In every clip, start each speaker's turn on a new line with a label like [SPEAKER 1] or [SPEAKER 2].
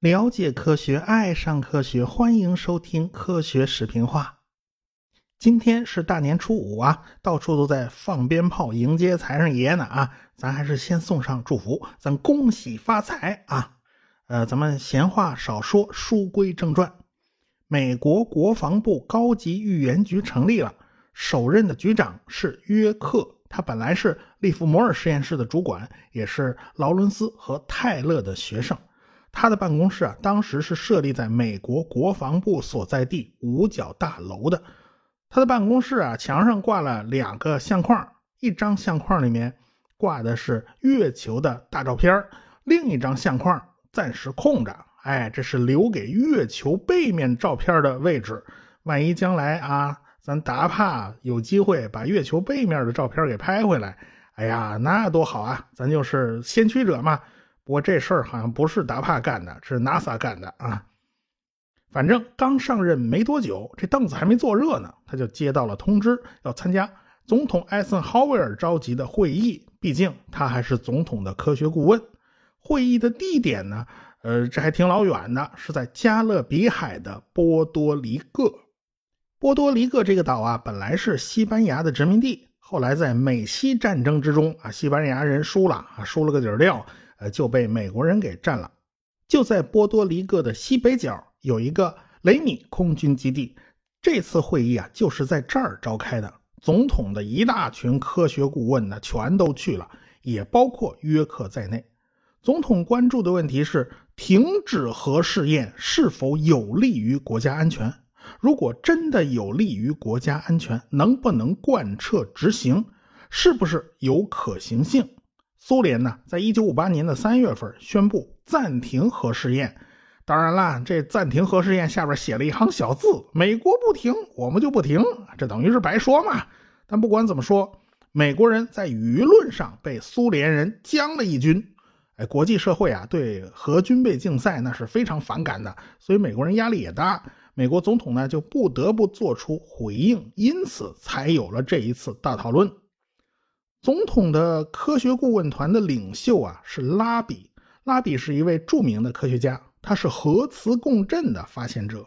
[SPEAKER 1] 了解科学，爱上科学，欢迎收听科学视频化。今天是大年初五啊，到处都在放鞭炮迎接财神爷呢啊！咱还是先送上祝福，咱恭喜发财啊！呃，咱们闲话少说，书归正传。美国国防部高级预言局成立了，首任的局长是约克，他本来是利弗摩尔实验室的主管，也是劳伦斯和泰勒的学生。他的办公室啊，当时是设立在美国国防部所在地五角大楼的。他的办公室啊，墙上挂了两个相框，一张相框里面挂的是月球的大照片，另一张相框暂时空着。哎，这是留给月球背面照片的位置。万一将来啊，咱达帕有机会把月球背面的照片给拍回来，哎呀，那多好啊！咱就是先驱者嘛。不过这事儿好像不是达帕干的，是 NASA 干的啊。反正刚上任没多久，这凳子还没坐热呢，他就接到了通知，要参加总统艾森豪威尔召集的会议。毕竟他还是总统的科学顾问。会议的地点呢？呃，这还挺老远的，是在加勒比海的波多黎各。波多黎各这个岛啊，本来是西班牙的殖民地，后来在美西战争之中啊，西班牙人输了啊，输了个底儿掉，呃，就被美国人给占了。就在波多黎各的西北角。有一个雷米空军基地，这次会议啊就是在这儿召开的。总统的一大群科学顾问呢，全都去了，也包括约克在内。总统关注的问题是：停止核试验是否有利于国家安全？如果真的有利于国家安全，能不能贯彻执行？是不是有可行性？苏联呢，在一九五八年的三月份宣布暂停核试验。当然啦，这暂停核试验下边写了一行小字：“美国不停，我们就不停。”这等于是白说嘛。但不管怎么说，美国人在舆论上被苏联人将了一军。哎，国际社会啊，对核军备竞赛那是非常反感的，所以美国人压力也大。美国总统呢就不得不做出回应，因此才有了这一次大讨论。总统的科学顾问团的领袖啊是拉比，拉比是一位著名的科学家。他是核磁共振的发现者。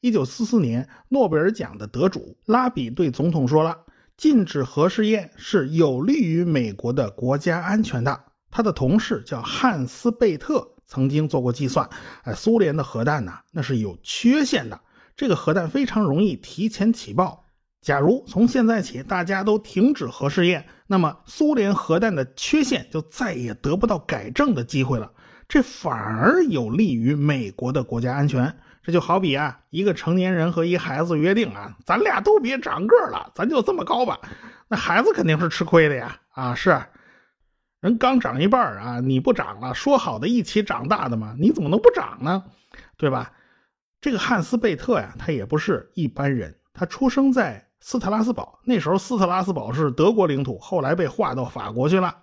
[SPEAKER 1] 一九四四年诺贝尔奖的得主拉比对总统说了：“禁止核试验是有利于美国的国家安全的。”他的同事叫汉斯贝特，曾经做过计算。哎，苏联的核弹呢，那是有缺陷的。这个核弹非常容易提前起爆。假如从现在起大家都停止核试验，那么苏联核弹的缺陷就再也得不到改正的机会了。这反而有利于美国的国家安全。这就好比啊，一个成年人和一孩子约定啊，咱俩都别长个了，咱就这么高吧。那孩子肯定是吃亏的呀。啊，是，人刚长一半啊，你不长了，说好的一起长大的嘛，你怎么能不长呢？对吧？这个汉斯贝特呀，他也不是一般人，他出生在斯特拉斯堡，那时候斯特拉斯堡是德国领土，后来被划到法国去了。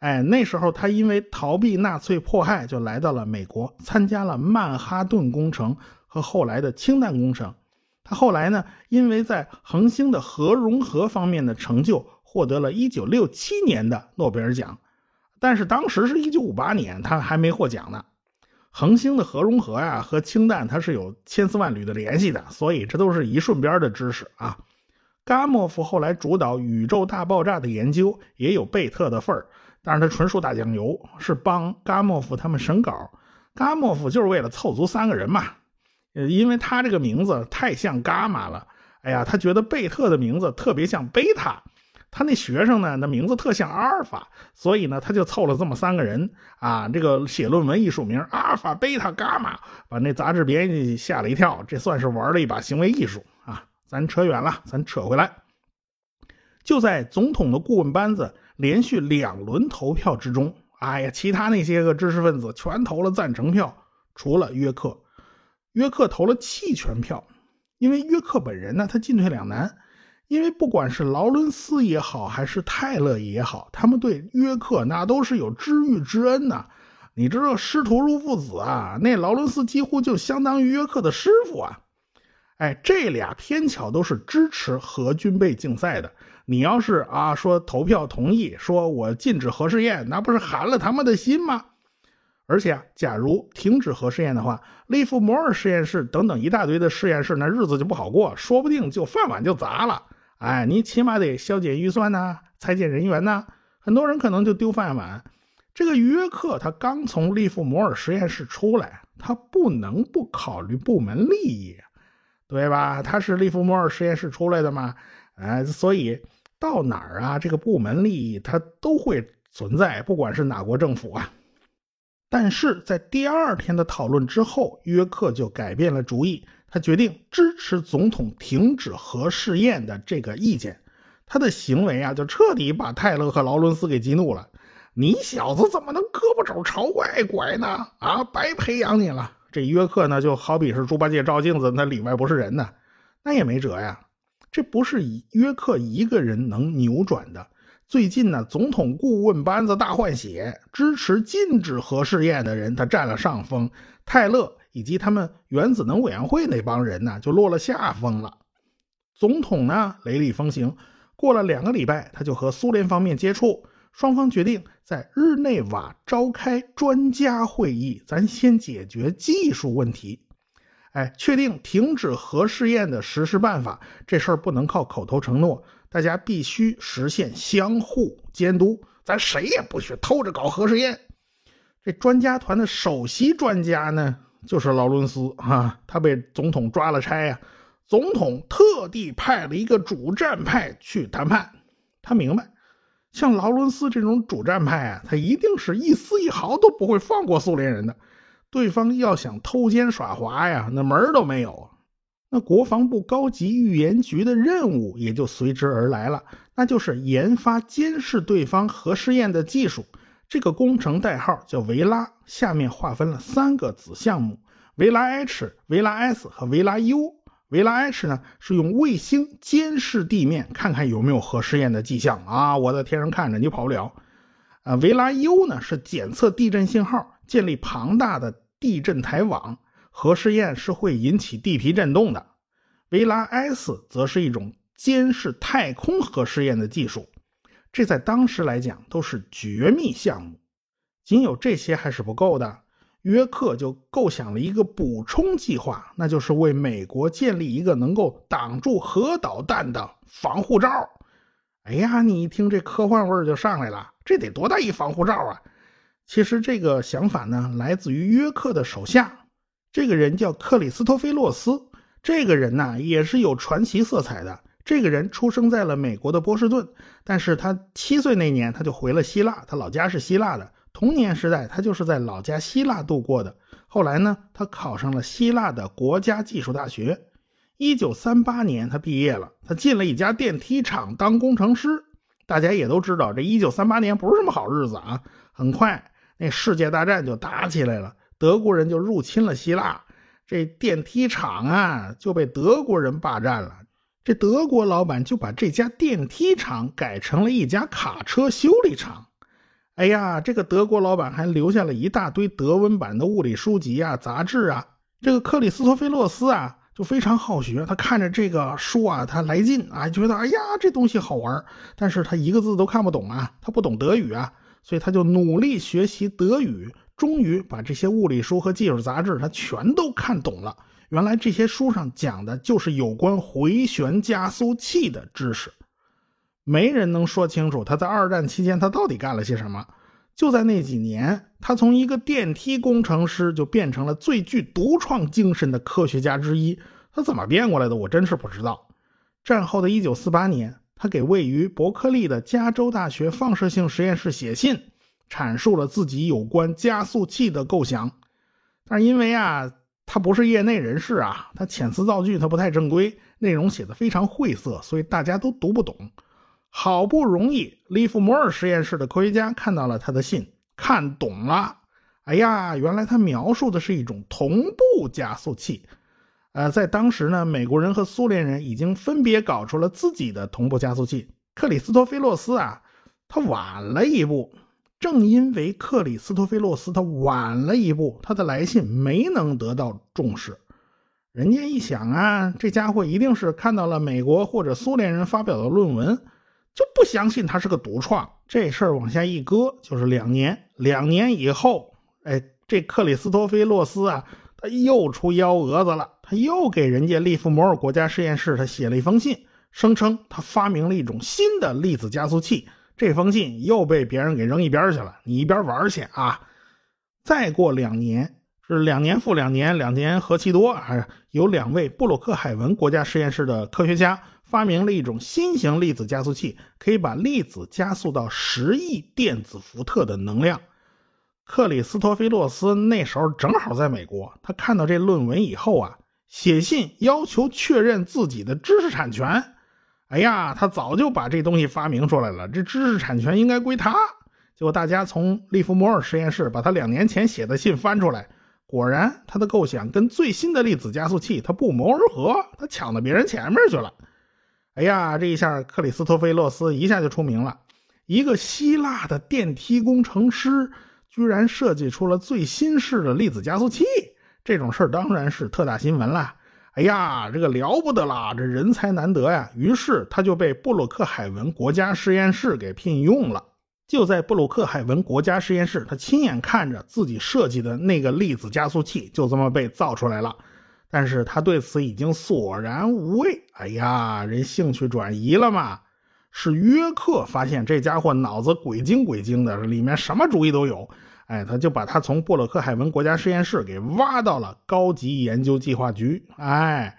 [SPEAKER 1] 哎，那时候他因为逃避纳粹迫害，就来到了美国，参加了曼哈顿工程和后来的氢弹工程。他后来呢，因为在恒星的核融合方面的成就，获得了一九六七年的诺贝尔奖。但是当时是一九五八年，他还没获奖呢。恒星的核融合呀，和氢弹它是有千丝万缕的联系的，所以这都是一顺边的知识啊。伽莫夫后来主导宇宙大爆炸的研究，也有贝特的份儿。但是他纯属打酱油，是帮伽莫夫他们审稿。伽莫夫就是为了凑足三个人嘛，呃，因为他这个名字太像伽马了。哎呀，他觉得贝特的名字特别像贝塔，他那学生呢，那名字特像阿尔法，所以呢，他就凑了这么三个人啊。这个写论文艺术名阿尔法、贝塔、伽马，把那杂志编辑吓了一跳。这算是玩了一把行为艺术啊。咱扯远了，咱扯回来，就在总统的顾问班子。连续两轮投票之中，哎呀，其他那些个知识分子全投了赞成票，除了约克。约克投了弃权票，因为约克本人呢，他进退两难。因为不管是劳伦斯也好，还是泰勒也好，他们对约克那都是有知遇之恩呐。你知道师徒如父子啊，那劳伦斯几乎就相当于约克的师傅啊。哎，这俩偏巧都是支持核军备竞赛的。你要是啊说投票同意，说我禁止核试验，那不是寒了他们的心吗？而且啊，假如停止核试验的话，利弗摩尔实验室等等一大堆的实验室，那日子就不好过，说不定就饭碗就砸了。哎，你起码得削减预算呐，裁减人员呐，很多人可能就丢饭碗。这个约克他刚从利弗摩尔实验室出来，他不能不考虑部门利益，对吧？他是利弗摩尔实验室出来的嘛，哎，所以到哪儿啊，这个部门利益他都会存在，不管是哪国政府啊。但是在第二天的讨论之后，约克就改变了主意，他决定支持总统停止核试验的这个意见。他的行为啊，就彻底把泰勒和劳伦斯给激怒了。你小子怎么能胳膊肘朝外拐呢？啊，白培养你了！这约克呢，就好比是猪八戒照镜子，那里外不是人呢，那也没辙呀。这不是约克一个人能扭转的。最近呢，总统顾问班子大换血，支持禁止核试验的人他占了上风，泰勒以及他们原子能委员会那帮人呢就落了下风了。总统呢雷厉风行，过了两个礼拜，他就和苏联方面接触，双方决定在日内瓦召开专家会议，咱先解决技术问题。哎，确定停止核试验的实施办法，这事儿不能靠口头承诺。大家必须实现相互监督，咱谁也不许偷着搞核试验。这专家团的首席专家呢，就是劳伦斯啊，他被总统抓了差呀。总统特地派了一个主战派去谈判。他明白，像劳伦斯这种主战派啊，他一定是一丝一毫都不会放过苏联人的。对方要想偷奸耍滑呀，那门都没有啊。那国防部高级预言局的任务也就随之而来了，那就是研发监视对方核试验的技术。这个工程代号叫维拉，下面划分了三个子项目：维拉 H、维拉 S 和维拉 U。维拉 H 呢是用卫星监视地面，看看有没有核试验的迹象啊！我在天上看着，你跑不了。啊，维拉 U 呢是检测地震信号，建立庞大的地震台网。核试验是会引起地皮震动的，维拉 S 则是一种监视太空核试验的技术，这在当时来讲都是绝密项目。仅有这些还是不够的，约克就构想了一个补充计划，那就是为美国建立一个能够挡住核导弹的防护罩。哎呀，你一听这科幻味儿就上来了，这得多大一防护罩啊！其实这个想法呢，来自于约克的手下。这个人叫克里斯托菲洛斯，这个人呢也是有传奇色彩的。这个人出生在了美国的波士顿，但是他七岁那年他就回了希腊，他老家是希腊的。童年时代他就是在老家希腊度过的。后来呢，他考上了希腊的国家技术大学。一九三八年他毕业了，他进了一家电梯厂当工程师。大家也都知道，这一九三八年不是什么好日子啊。很快，那世界大战就打起来了。德国人就入侵了希腊，这电梯厂啊就被德国人霸占了。这德国老板就把这家电梯厂改成了一家卡车修理厂。哎呀，这个德国老板还留下了一大堆德文版的物理书籍啊、杂志啊。这个克里斯托菲洛斯啊就非常好学，他看着这个书啊，他来劲啊，觉得哎呀这东西好玩，但是他一个字都看不懂啊，他不懂德语啊，所以他就努力学习德语。终于把这些物理书和技术杂志他全都看懂了。原来这些书上讲的就是有关回旋加速器的知识。没人能说清楚他在二战期间他到底干了些什么。就在那几年，他从一个电梯工程师就变成了最具独创精神的科学家之一。他怎么变过来的？我真是不知道。战后的一九四八年，他给位于伯克利的加州大学放射性实验室写信。阐述了自己有关加速器的构想，但是因为啊，他不是业内人士啊，他遣词造句他不太正规，内容写的非常晦涩，所以大家都读不懂。好不容易，利弗摩尔实验室的科学家看到了他的信，看懂了。哎呀，原来他描述的是一种同步加速器。呃，在当时呢，美国人和苏联人已经分别搞出了自己的同步加速器。克里斯托菲洛斯啊，他晚了一步。正因为克里斯托菲洛斯他晚了一步，他的来信没能得到重视。人家一想啊，这家伙一定是看到了美国或者苏联人发表的论文，就不相信他是个独创。这事儿往下一搁，就是两年。两年以后，哎，这克里斯托菲洛斯啊，他又出幺蛾子了。他又给人家利弗摩尔国家实验室他写了一封信，声称他发明了一种新的粒子加速器。这封信又被别人给扔一边去了。你一边玩去啊！再过两年，是两年复两年，两年何其多啊！有两位布鲁克海文国家实验室的科学家发明了一种新型粒子加速器，可以把粒子加速到十亿电子伏特的能量。克里斯托菲洛斯那时候正好在美国，他看到这论文以后啊，写信要求确认自己的知识产权。哎呀，他早就把这东西发明出来了，这知识产权应该归他。结果大家从利弗莫尔实验室把他两年前写的信翻出来，果然他的构想跟最新的粒子加速器他不谋而合，他抢到别人前面去了。哎呀，这一下克里斯托菲洛斯一下就出名了，一个希腊的电梯工程师。居然设计出了最新式的粒子加速器，这种事儿当然是特大新闻了。哎呀，这个了不得啦，这人才难得呀！于是他就被布鲁克海文国家实验室给聘用了。就在布鲁克海文国家实验室，他亲眼看着自己设计的那个粒子加速器就这么被造出来了。但是他对此已经索然无味。哎呀，人兴趣转移了嘛。是约克发现这家伙脑子鬼精鬼精的，里面什么主意都有。哎，他就把他从布鲁克海文国家实验室给挖到了高级研究计划局。哎，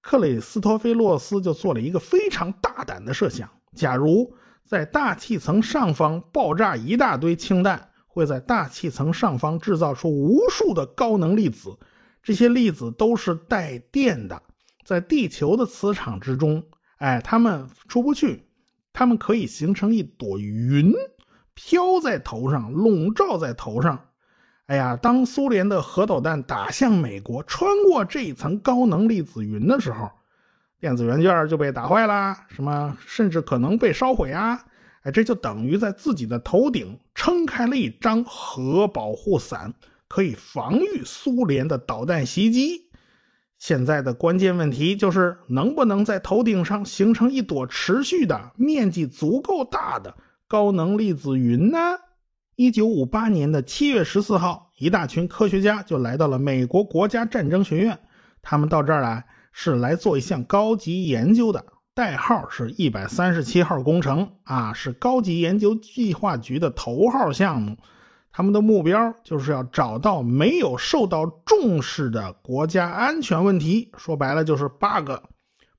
[SPEAKER 1] 克里斯托菲洛斯就做了一个非常大胆的设想：假如在大气层上方爆炸一大堆氢弹，会在大气层上方制造出无数的高能粒子，这些粒子都是带电的，在地球的磁场之中，哎，它们出不去。它们可以形成一朵云，飘在头上，笼罩在头上。哎呀，当苏联的核导弹打向美国，穿过这一层高能粒子云的时候，电子元件就被打坏了，什么甚至可能被烧毁啊！哎，这就等于在自己的头顶撑开了一张核保护伞，可以防御苏联的导弹袭击。现在的关键问题就是能不能在头顶上形成一朵持续的、面积足够大的高能粒子云呢？一九五八年的七月十四号，一大群科学家就来到了美国国家战争学院。他们到这儿来是来做一项高级研究的，代号是一百三十七号工程啊，是高级研究计划局的头号项目。他们的目标就是要找到没有受到重视的国家安全问题，说白了就是 bug，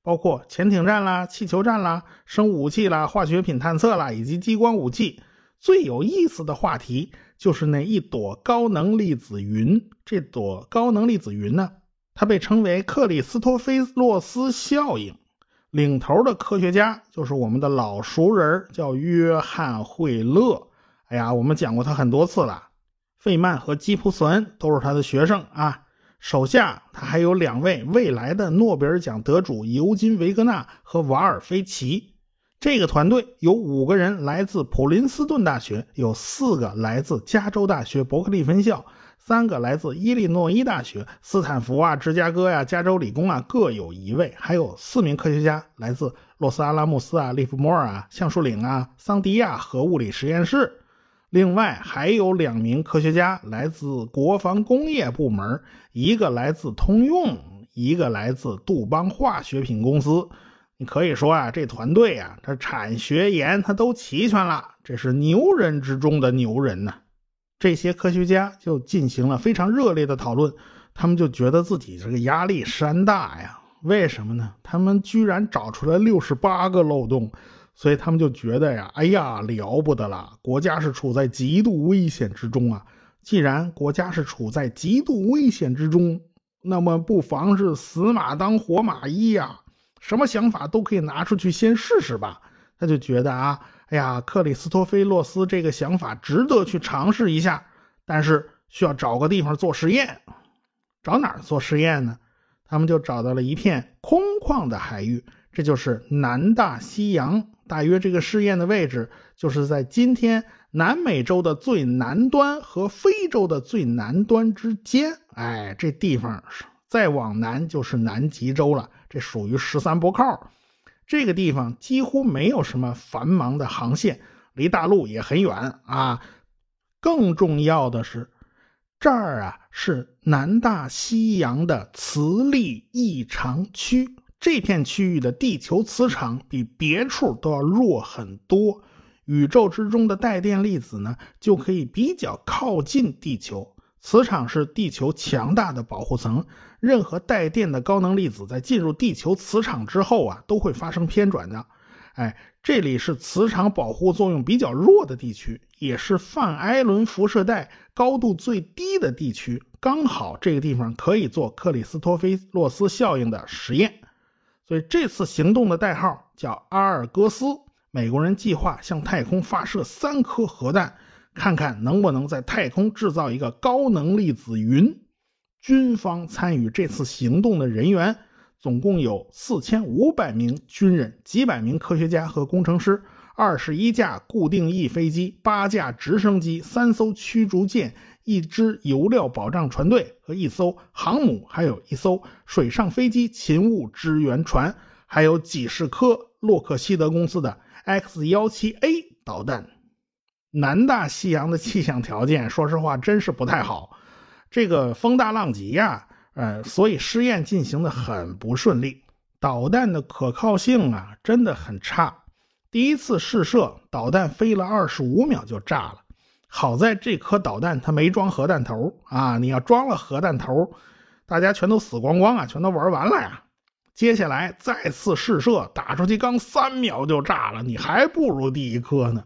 [SPEAKER 1] 包括潜艇战啦、气球战啦、生物武器啦、化学品探测啦，以及激光武器。最有意思的话题就是那一朵高能粒子云。这朵高能粒子云呢，它被称为克里斯托菲洛斯效应。领头的科学家就是我们的老熟人，叫约翰惠勒。哎呀，我们讲过他很多次了，费曼和基普森都是他的学生啊。手下他还有两位未来的诺贝尔奖得主尤金·维格纳和瓦尔菲奇。这个团队有五个人来自普林斯顿大学，有四个来自加州大学伯克利分校，三个来自伊利诺伊大学、斯坦福啊、芝加哥呀、加州理工啊各有一位，还有四名科学家来自洛斯阿拉莫斯啊、利弗莫尔啊、橡树岭啊、桑迪亚核物理实验室。另外还有两名科学家来自国防工业部门，一个来自通用，一个来自杜邦化学品公司。你可以说啊，这团队啊，它产学研它都齐全了，这是牛人之中的牛人呐。这些科学家就进行了非常热烈的讨论，他们就觉得自己这个压力山大呀。为什么呢？他们居然找出来六十八个漏洞。所以他们就觉得呀，哎呀，了不得了！国家是处在极度危险之中啊。既然国家是处在极度危险之中，那么不妨是死马当活马医呀。什么想法都可以拿出去先试试吧。他就觉得啊，哎呀，克里斯托菲洛斯这个想法值得去尝试一下，但是需要找个地方做实验。找哪儿做实验呢？他们就找到了一片空旷的海域，这就是南大西洋。大约这个试验的位置就是在今天南美洲的最南端和非洲的最南端之间。哎，这地方再往南就是南极洲了，这属于十三波靠。这个地方几乎没有什么繁忙的航线，离大陆也很远啊。更重要的是，这儿啊是南大西洋的磁力异常区，这片区域的地球磁场比别处都要弱很多。宇宙之中的带电粒子呢，就可以比较靠近地球。磁场是地球强大的保护层，任何带电的高能粒子在进入地球磁场之后啊，都会发生偏转的。哎，这里是磁场保护作用比较弱的地区，也是范艾伦辐射带高度最低的地区。刚好这个地方可以做克里斯托菲洛斯效应的实验，所以这次行动的代号叫阿尔戈斯。美国人计划向太空发射三颗核弹，看看能不能在太空制造一个高能粒子云。军方参与这次行动的人员。总共有四千五百名军人、几百名科学家和工程师、二十一架固定翼飞机、八架直升机、三艘驱逐舰、一支油料保障船队和一艘航母，还有一艘水上飞机勤务支援船，还有几十颗洛克希德公司的 X 幺七 A 导弹。南大西洋的气象条件，说实话真是不太好，这个风大浪急呀。呃，所以试验进行的很不顺利，导弹的可靠性啊真的很差。第一次试射，导弹飞了二十五秒就炸了。好在这颗导弹它没装核弹头啊，你要装了核弹头，大家全都死光光啊，全都玩完了呀。接下来再次试射，打出去刚三秒就炸了，你还不如第一颗呢。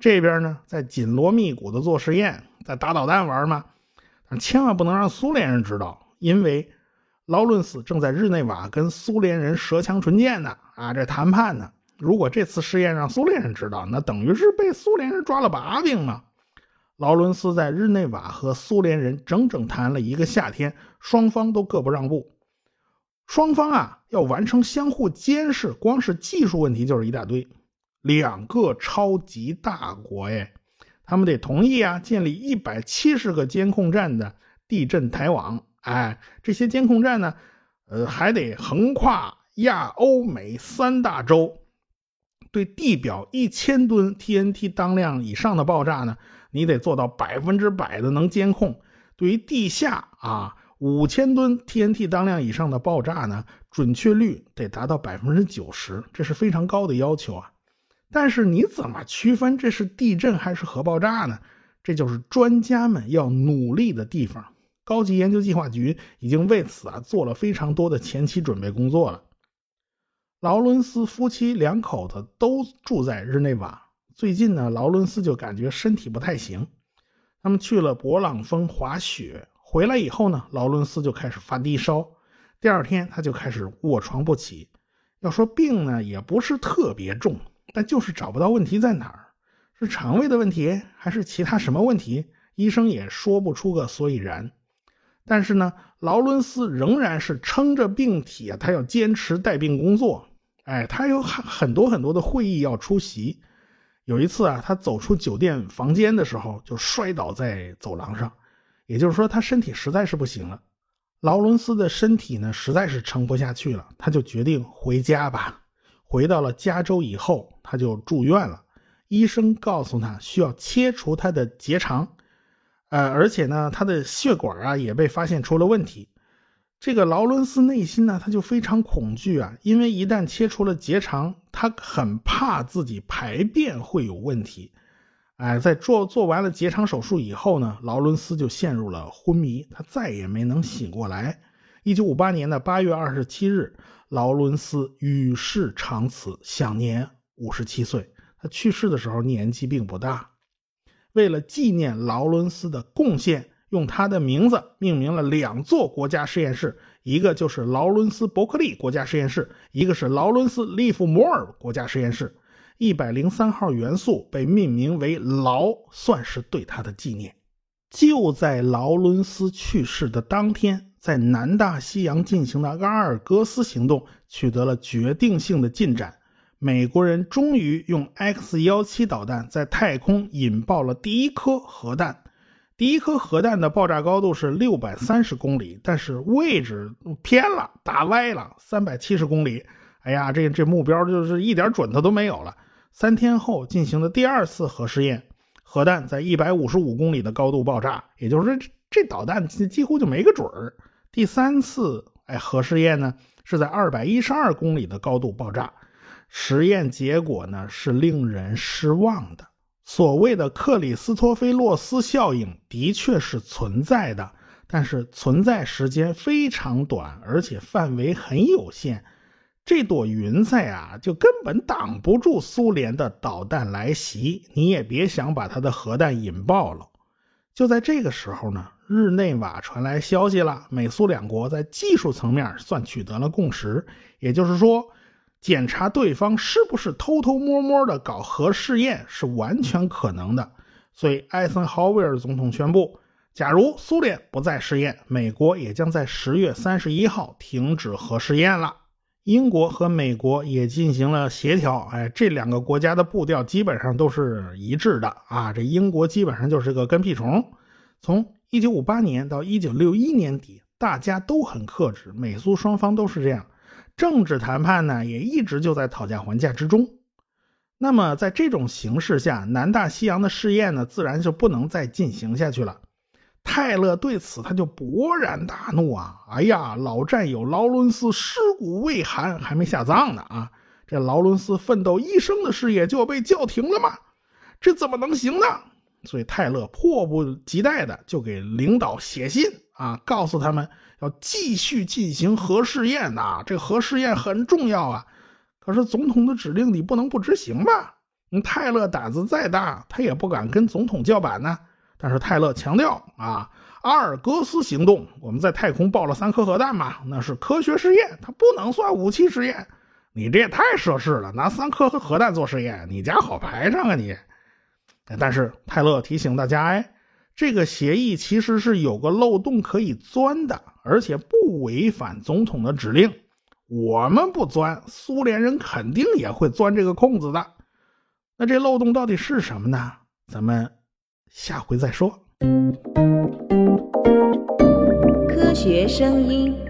[SPEAKER 1] 这边呢，在紧锣密鼓的做实验，在打导弹玩嘛，千万不能让苏联人知道。因为劳伦斯正在日内瓦跟苏联人舌枪唇剑呢，啊，这谈判呢。如果这次试验让苏联人知道，那等于是被苏联人抓了把柄嘛。劳伦斯在日内瓦和苏联人整整谈了一个夏天，双方都各不让步。双方啊要完成相互监视，光是技术问题就是一大堆。两个超级大国哎，他们得同意啊，建立一百七十个监控站的地震台网。哎，这些监控站呢，呃，还得横跨亚欧美三大洲。对地表一千吨 TNT 当量以上的爆炸呢，你得做到百分之百的能监控；对于地下啊五千吨 TNT 当量以上的爆炸呢，准确率得达到百分之九十，这是非常高的要求啊。但是你怎么区分这是地震还是核爆炸呢？这就是专家们要努力的地方。高级研究计划局已经为此啊做了非常多的前期准备工作了。劳伦斯夫妻两口子都住在日内瓦。最近呢，劳伦斯就感觉身体不太行。他们去了勃朗峰滑雪，回来以后呢，劳伦斯就开始发低烧。第二天他就开始卧床不起。要说病呢，也不是特别重，但就是找不到问题在哪儿，是肠胃的问题还是其他什么问题？医生也说不出个所以然。但是呢，劳伦斯仍然是撑着病体啊，他要坚持带病工作。哎，他有很很多很多的会议要出席。有一次啊，他走出酒店房间的时候就摔倒在走廊上，也就是说他身体实在是不行了。劳伦斯的身体呢实在是撑不下去了，他就决定回家吧。回到了加州以后，他就住院了。医生告诉他需要切除他的结肠。呃，而且呢，他的血管啊也被发现出了问题。这个劳伦斯内心呢，他就非常恐惧啊，因为一旦切除了结肠，他很怕自己排便会有问题。哎，在做做完了结肠手术以后呢，劳伦斯就陷入了昏迷，他再也没能醒过来。一九五八年的八月二十七日，劳伦斯与世长辞，享年五十七岁。他去世的时候年纪并不大。为了纪念劳伦斯的贡献，用他的名字命名了两座国家实验室，一个就是劳伦斯伯克利国家实验室，一个是劳伦斯利弗摩尔国家实验室。一百零三号元素被命名为劳，算是对他的纪念。就在劳伦斯去世的当天，在南大西洋进行的阿尔戈斯行动取得了决定性的进展。美国人终于用 X 幺七导弹在太空引爆了第一颗核弹。第一颗核弹的爆炸高度是六百三十公里，但是位置偏了，打歪了，三百七十公里。哎呀，这这目标就是一点准头都没有了。三天后进行的第二次核试验，核弹在一百五十五公里的高度爆炸，也就是这导弹几乎就没个准儿。第三次哎核试验呢，是在二百一十二公里的高度爆炸，实验结果呢是令人失望的。所谓的克里斯托菲洛斯效应的确是存在的，但是存在时间非常短，而且范围很有限。这朵云彩啊，就根本挡不住苏联的导弹来袭，你也别想把它的核弹引爆了。就在这个时候呢，日内瓦传来消息了，美苏两国在技术层面算取得了共识，也就是说，检查对方是不是偷偷摸摸的搞核试验是完全可能的。所以，艾森豪威尔总统宣布，假如苏联不再试验，美国也将在十月三十一号停止核试验了。英国和美国也进行了协调，哎，这两个国家的步调基本上都是一致的啊。这英国基本上就是个跟屁虫。从1958年到1961年底，大家都很克制，美苏双方都是这样。政治谈判呢，也一直就在讨价还价之中。那么在这种形势下，南大西洋的试验呢，自然就不能再进行下去了。泰勒对此他就勃然大怒啊！哎呀，老战友劳伦斯尸骨未寒，还没下葬呢啊！这劳伦斯奋斗一生的事业就要被叫停了吗？这怎么能行呢？所以泰勒迫不及待的就给领导写信啊，告诉他们要继续进行核试验呐，这核试验很重要啊！可是总统的指令你不能不执行吧？你泰勒胆子再大，他也不敢跟总统叫板呢。但是泰勒强调啊，阿尔戈斯行动，我们在太空爆了三颗核弹嘛，那是科学试验，它不能算武器实验。你这也太奢侈了，拿三颗核弹做实验，你家好排场啊你！但是泰勒提醒大家，哎，这个协议其实是有个漏洞可以钻的，而且不违反总统的指令。我们不钻，苏联人肯定也会钻这个空子的。那这漏洞到底是什么呢？咱们。下回再说。
[SPEAKER 2] 科学声音。